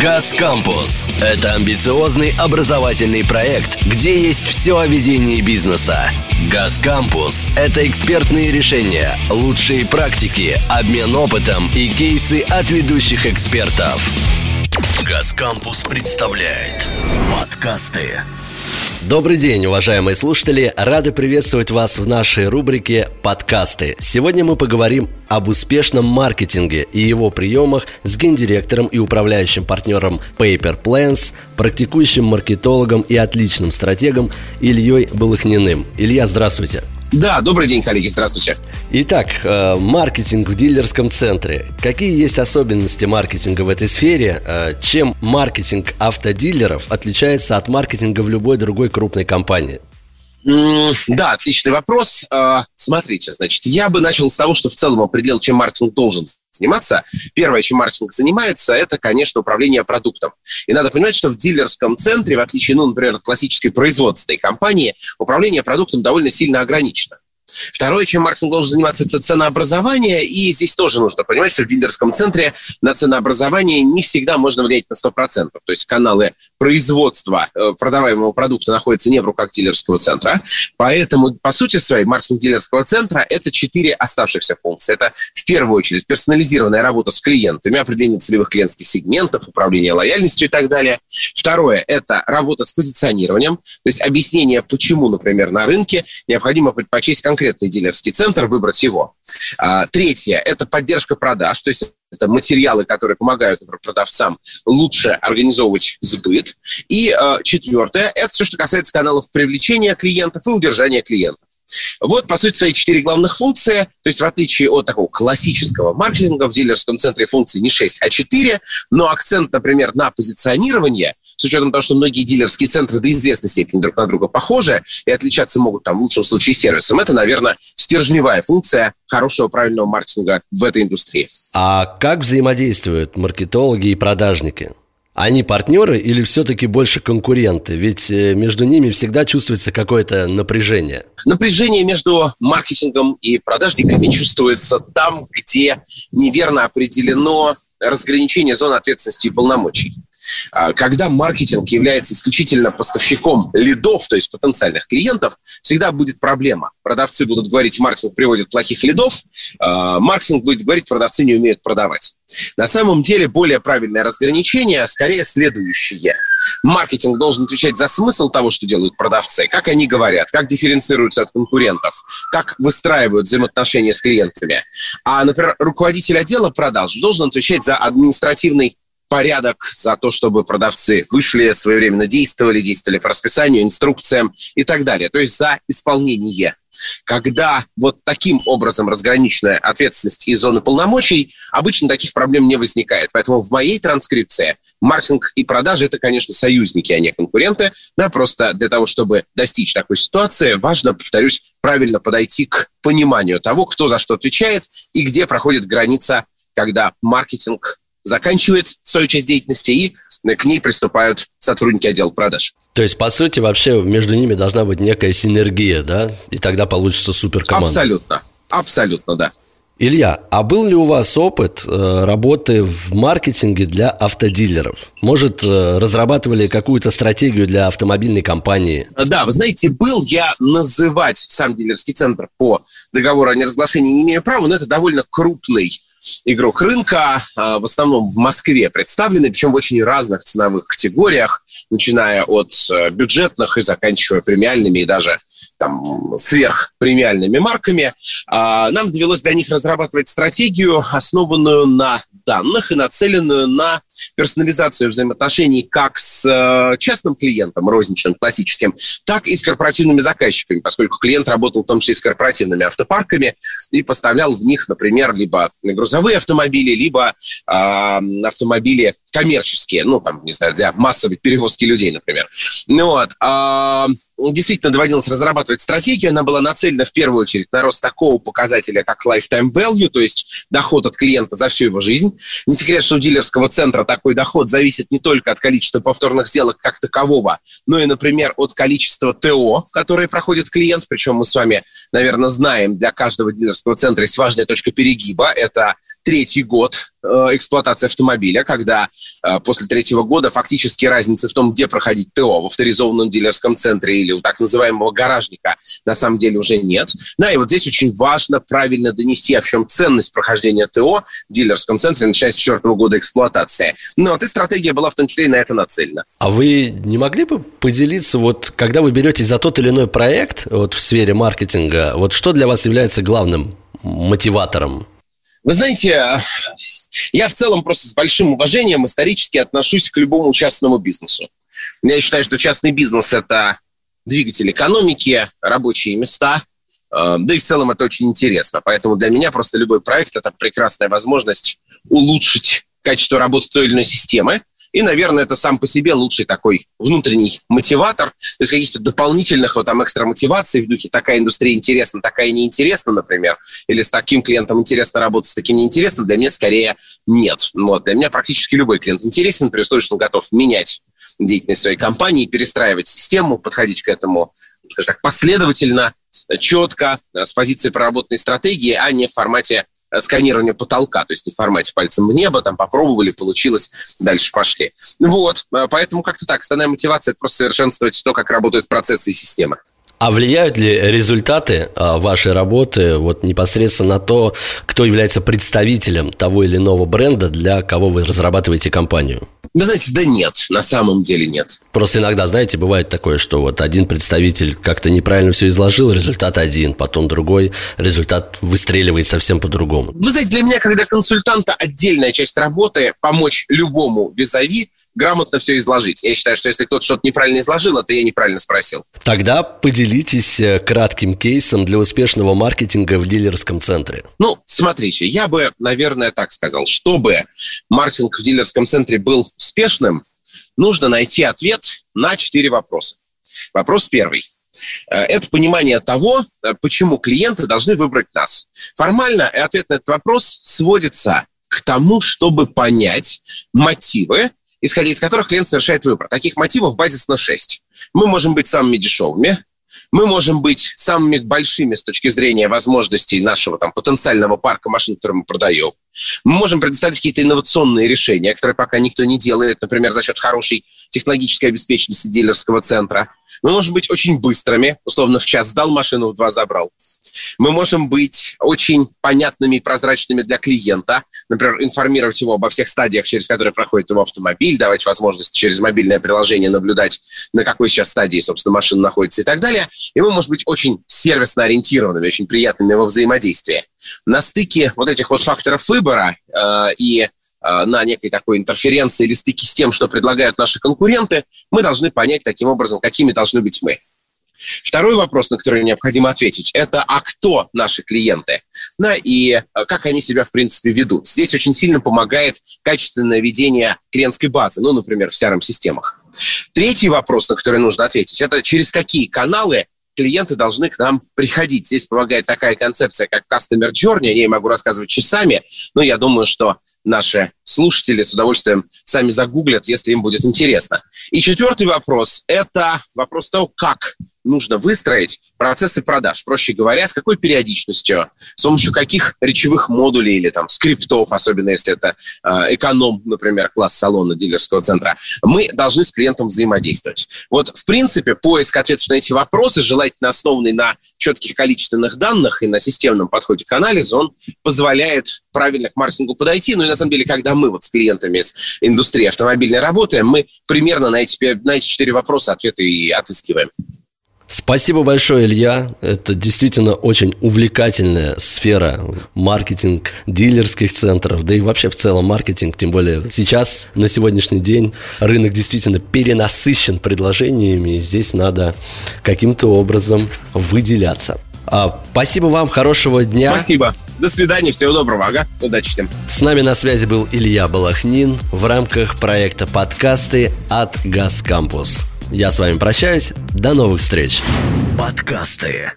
«Газ Кампус» — это амбициозный образовательный проект, где есть все о ведении бизнеса. «Газ Кампус» — это экспертные решения, лучшие практики, обмен опытом и кейсы от ведущих экспертов. «Газ Кампус» представляет подкасты Добрый день, уважаемые слушатели! Рады приветствовать вас в нашей рубрике «Подкасты». Сегодня мы поговорим об успешном маркетинге и его приемах с гендиректором и управляющим партнером Paper Plans, практикующим маркетологом и отличным стратегом Ильей Балыхниным. Илья, здравствуйте! Да, добрый день, коллеги, здравствуйте. Итак, э, маркетинг в дилерском центре. Какие есть особенности маркетинга в этой сфере? Э, чем маркетинг автодилеров отличается от маркетинга в любой другой крупной компании? Да, отличный вопрос. А, смотрите, значит, я бы начал с того, что в целом определил, чем маркетинг должен заниматься. Первое, чем маркетинг занимается, это, конечно, управление продуктом. И надо понимать, что в дилерском центре, в отличие, ну, например, от классической производственной компании, управление продуктом довольно сильно ограничено. Второе, чем маркетинг должен заниматься, это ценообразование. И здесь тоже нужно понимать, что в дилерском центре на ценообразование не всегда можно влиять на 100%. То есть каналы производства э, продаваемого продукта находятся не в руках дилерского центра. Поэтому, по сути своей, маркетинг дилерского центра – это четыре оставшихся функции. Это, в первую очередь, персонализированная работа с клиентами, определение целевых клиентских сегментов, управление лояльностью и так далее. Второе – это работа с позиционированием, то есть объяснение, почему, например, на рынке необходимо предпочесть конкретный дилерский центр, выбрать его. А, третье – это поддержка продаж, то есть это материалы, которые помогают продавцам лучше организовывать сбыт. И э, четвертое – это все, что касается каналов привлечения клиентов и удержания клиентов. Вот, по сути, свои четыре главных функции. То есть, в отличие от такого классического маркетинга, в дилерском центре функций не 6, а 4. Но акцент, например, на позиционирование, с учетом того, что многие дилерские центры до известной степени друг на друга похожи и отличаться могут там в лучшем случае сервисом, это, наверное, стержневая функция хорошего правильного маркетинга в этой индустрии. А как взаимодействуют маркетологи и продажники? Они партнеры или все-таки больше конкуренты? Ведь э, между ними всегда чувствуется какое-то напряжение. Напряжение между маркетингом и продажниками чувствуется там, где неверно определено разграничение зон ответственности и полномочий. А, когда маркетинг является исключительно поставщиком лидов, то есть потенциальных клиентов, всегда будет проблема. Продавцы будут говорить, маркетинг приводит плохих лидов, а, маркетинг будет говорить, продавцы не умеют продавать. На самом деле более правильное разграничение скорее следующее. Маркетинг должен отвечать за смысл того, что делают продавцы, как они говорят, как дифференцируются от конкурентов, как выстраивают взаимоотношения с клиентами. А, например, руководитель отдела продаж должен отвечать за административный порядок, за то, чтобы продавцы вышли, своевременно действовали, действовали по расписанию, инструкциям и так далее. То есть за исполнение. Когда вот таким образом разграниченная ответственность и зоны полномочий, обычно таких проблем не возникает. Поэтому в моей транскрипции маркетинг и продажи – это, конечно, союзники, а не конкуренты. Да, просто для того, чтобы достичь такой ситуации, важно, повторюсь, правильно подойти к пониманию того, кто за что отвечает и где проходит граница, когда маркетинг заканчивает свою часть деятельности, и к ней приступают сотрудники отдела продаж. То есть, по сути, вообще между ними должна быть некая синергия, да? И тогда получится суперкоманда. Абсолютно. Абсолютно, да. Илья, а был ли у вас опыт э, работы в маркетинге для автодилеров? Может, э, разрабатывали какую-то стратегию для автомобильной компании? Да, вы знаете, был я называть сам дилерский центр по договору о неразглашении не имею права, но это довольно крупный игрок рынка, а, в основном в Москве представлены, причем в очень разных ценовых категориях, начиная от э, бюджетных и заканчивая премиальными и даже там сверхпремиальными марками. А, нам довелось для них разрабатывать стратегию, основанную на данных и нацеленную на персонализацию взаимоотношений как с э, частным клиентом, розничным, классическим, так и с корпоративными заказчиками, поскольку клиент работал в том числе с корпоративными автопарками и поставлял в них, например, либо грузовые автомобили, либо э, автомобили коммерческие, ну, там, не знаю, для массовой перевозки людей, например. Ну вот. Э, действительно доводилось разрабатывать стратегию, она была нацелена в первую очередь на рост такого показателя, как lifetime value, то есть доход от клиента за всю его жизнь, не секрет, что у дилерского центра такой доход зависит не только от количества повторных сделок как такового, но и, например, от количества ТО, которые проходит клиент. Причем мы с вами, наверное, знаем, для каждого дилерского центра есть важная точка перегиба. Это третий год эксплуатации автомобиля, когда э, после третьего года фактически разницы в том, где проходить ТО, в авторизованном дилерском центре или у так называемого гаражника, на самом деле уже нет. Да, и вот здесь очень важно правильно донести, а в чем ценность прохождения ТО в дилерском центре, начиная с четвертого года эксплуатации. Ну, вот и стратегия была в том числе и на это нацелена. А вы не могли бы поделиться, вот когда вы беретесь за тот или иной проект вот в сфере маркетинга, вот что для вас является главным мотиватором? Вы знаете, я в целом просто с большим уважением исторически отношусь к любому частному бизнесу. Я считаю, что частный бизнес – это двигатель экономики, рабочие места, э, да и в целом это очень интересно. Поэтому для меня просто любой проект – это прекрасная возможность улучшить качество работы той или иной системы, и, наверное, это сам по себе лучший такой внутренний мотиватор. То есть каких-то дополнительных вот там экстра мотиваций в духе такая индустрия интересна, такая неинтересна, например, или с таким клиентом интересно работать, с таким неинтересно, для меня скорее нет. Вот. Для меня практически любой клиент интересен, при условии, что он готов менять деятельность своей компании, перестраивать систему, подходить к этому так, последовательно, четко, с позиции проработанной стратегии, а не в формате сканирование потолка, то есть не в формате пальцем в небо, там попробовали, получилось, дальше пошли. Вот, э, поэтому как-то так, основная мотивация – это просто совершенствовать то, как работают процессы и системы. А влияют ли результаты а, вашей работы вот непосредственно на то, кто является представителем того или иного бренда, для кого вы разрабатываете компанию? Вы знаете, да нет, на самом деле нет. Просто иногда, знаете, бывает такое, что вот один представитель как-то неправильно все изложил, результат один, потом другой, результат выстреливает совсем по-другому. Вы знаете, для меня, когда консультанта отдельная часть работы помочь любому визави грамотно все изложить. Я считаю, что если кто-то что-то неправильно изложил, это я неправильно спросил. Тогда поделитесь э, кратким кейсом для успешного маркетинга в дилерском центре. Ну, смотрите, я бы, наверное, так сказал. Чтобы маркетинг в дилерском центре был успешным, нужно найти ответ на четыре вопроса. Вопрос первый. Э, это понимание того, э, почему клиенты должны выбрать нас. Формально ответ на этот вопрос сводится к тому, чтобы понять мотивы, исходя из которых клиент совершает выбор. Таких мотивов базисно 6. Мы можем быть самыми дешевыми, мы можем быть самыми большими с точки зрения возможностей нашего там, потенциального парка машин, которые мы продаем. Мы можем предоставить какие-то инновационные решения, которые пока никто не делает, например, за счет хорошей технологической обеспеченности дилерского центра. Мы можем быть очень быстрыми, условно, в час сдал машину, в два забрал. Мы можем быть очень понятными и прозрачными для клиента, например, информировать его обо всех стадиях, через которые проходит его автомобиль, давать возможность через мобильное приложение наблюдать, на какой сейчас стадии, собственно, машина находится и так далее. И мы можем быть очень сервисно ориентированными, очень приятными во взаимодействии. На стыке вот этих вот факторов выбора э, и Э, на некой такой интерференции или стыке с тем, что предлагают наши конкуренты, мы должны понять таким образом, какими должны быть мы. Второй вопрос, на который необходимо ответить, это а кто наши клиенты? Да, и э, как они себя, в принципе, ведут. Здесь очень сильно помогает качественное ведение клиентской базы, ну, например, в CRM-системах. Третий вопрос, на который нужно ответить, это через какие каналы клиенты должны к нам приходить. Здесь помогает такая концепция, как Customer Journey. Я ей могу рассказывать часами, но я думаю, что наши слушатели с удовольствием сами загуглят, если им будет интересно. И четвертый вопрос – это вопрос того, как нужно выстроить процессы продаж. Проще говоря, с какой периодичностью, с помощью каких речевых модулей или там скриптов, особенно если это э, эконом, например, класс салона дилерского центра, мы должны с клиентом взаимодействовать. Вот, в принципе, поиск ответов на эти вопросы, желательно основанный на четких количественных данных и на системном подходе к анализу, он позволяет правильно к маркетингу подойти. Ну и на самом деле, когда мы вот с клиентами из индустрии автомобильной работаем, мы примерно на эти, на эти четыре вопроса ответы и отыскиваем. Спасибо большое, Илья. Это действительно очень увлекательная сфера маркетинг дилерских центров, да и вообще в целом маркетинг, тем более сейчас, на сегодняшний день, рынок действительно перенасыщен предложениями, и здесь надо каким-то образом выделяться. А, спасибо вам, хорошего дня. Спасибо. До свидания, всего доброго. Ага, удачи всем. С нами на связи был Илья Балахнин в рамках проекта подкасты от Газ Кампус. Я с вами прощаюсь. До новых встреч. Подкасты.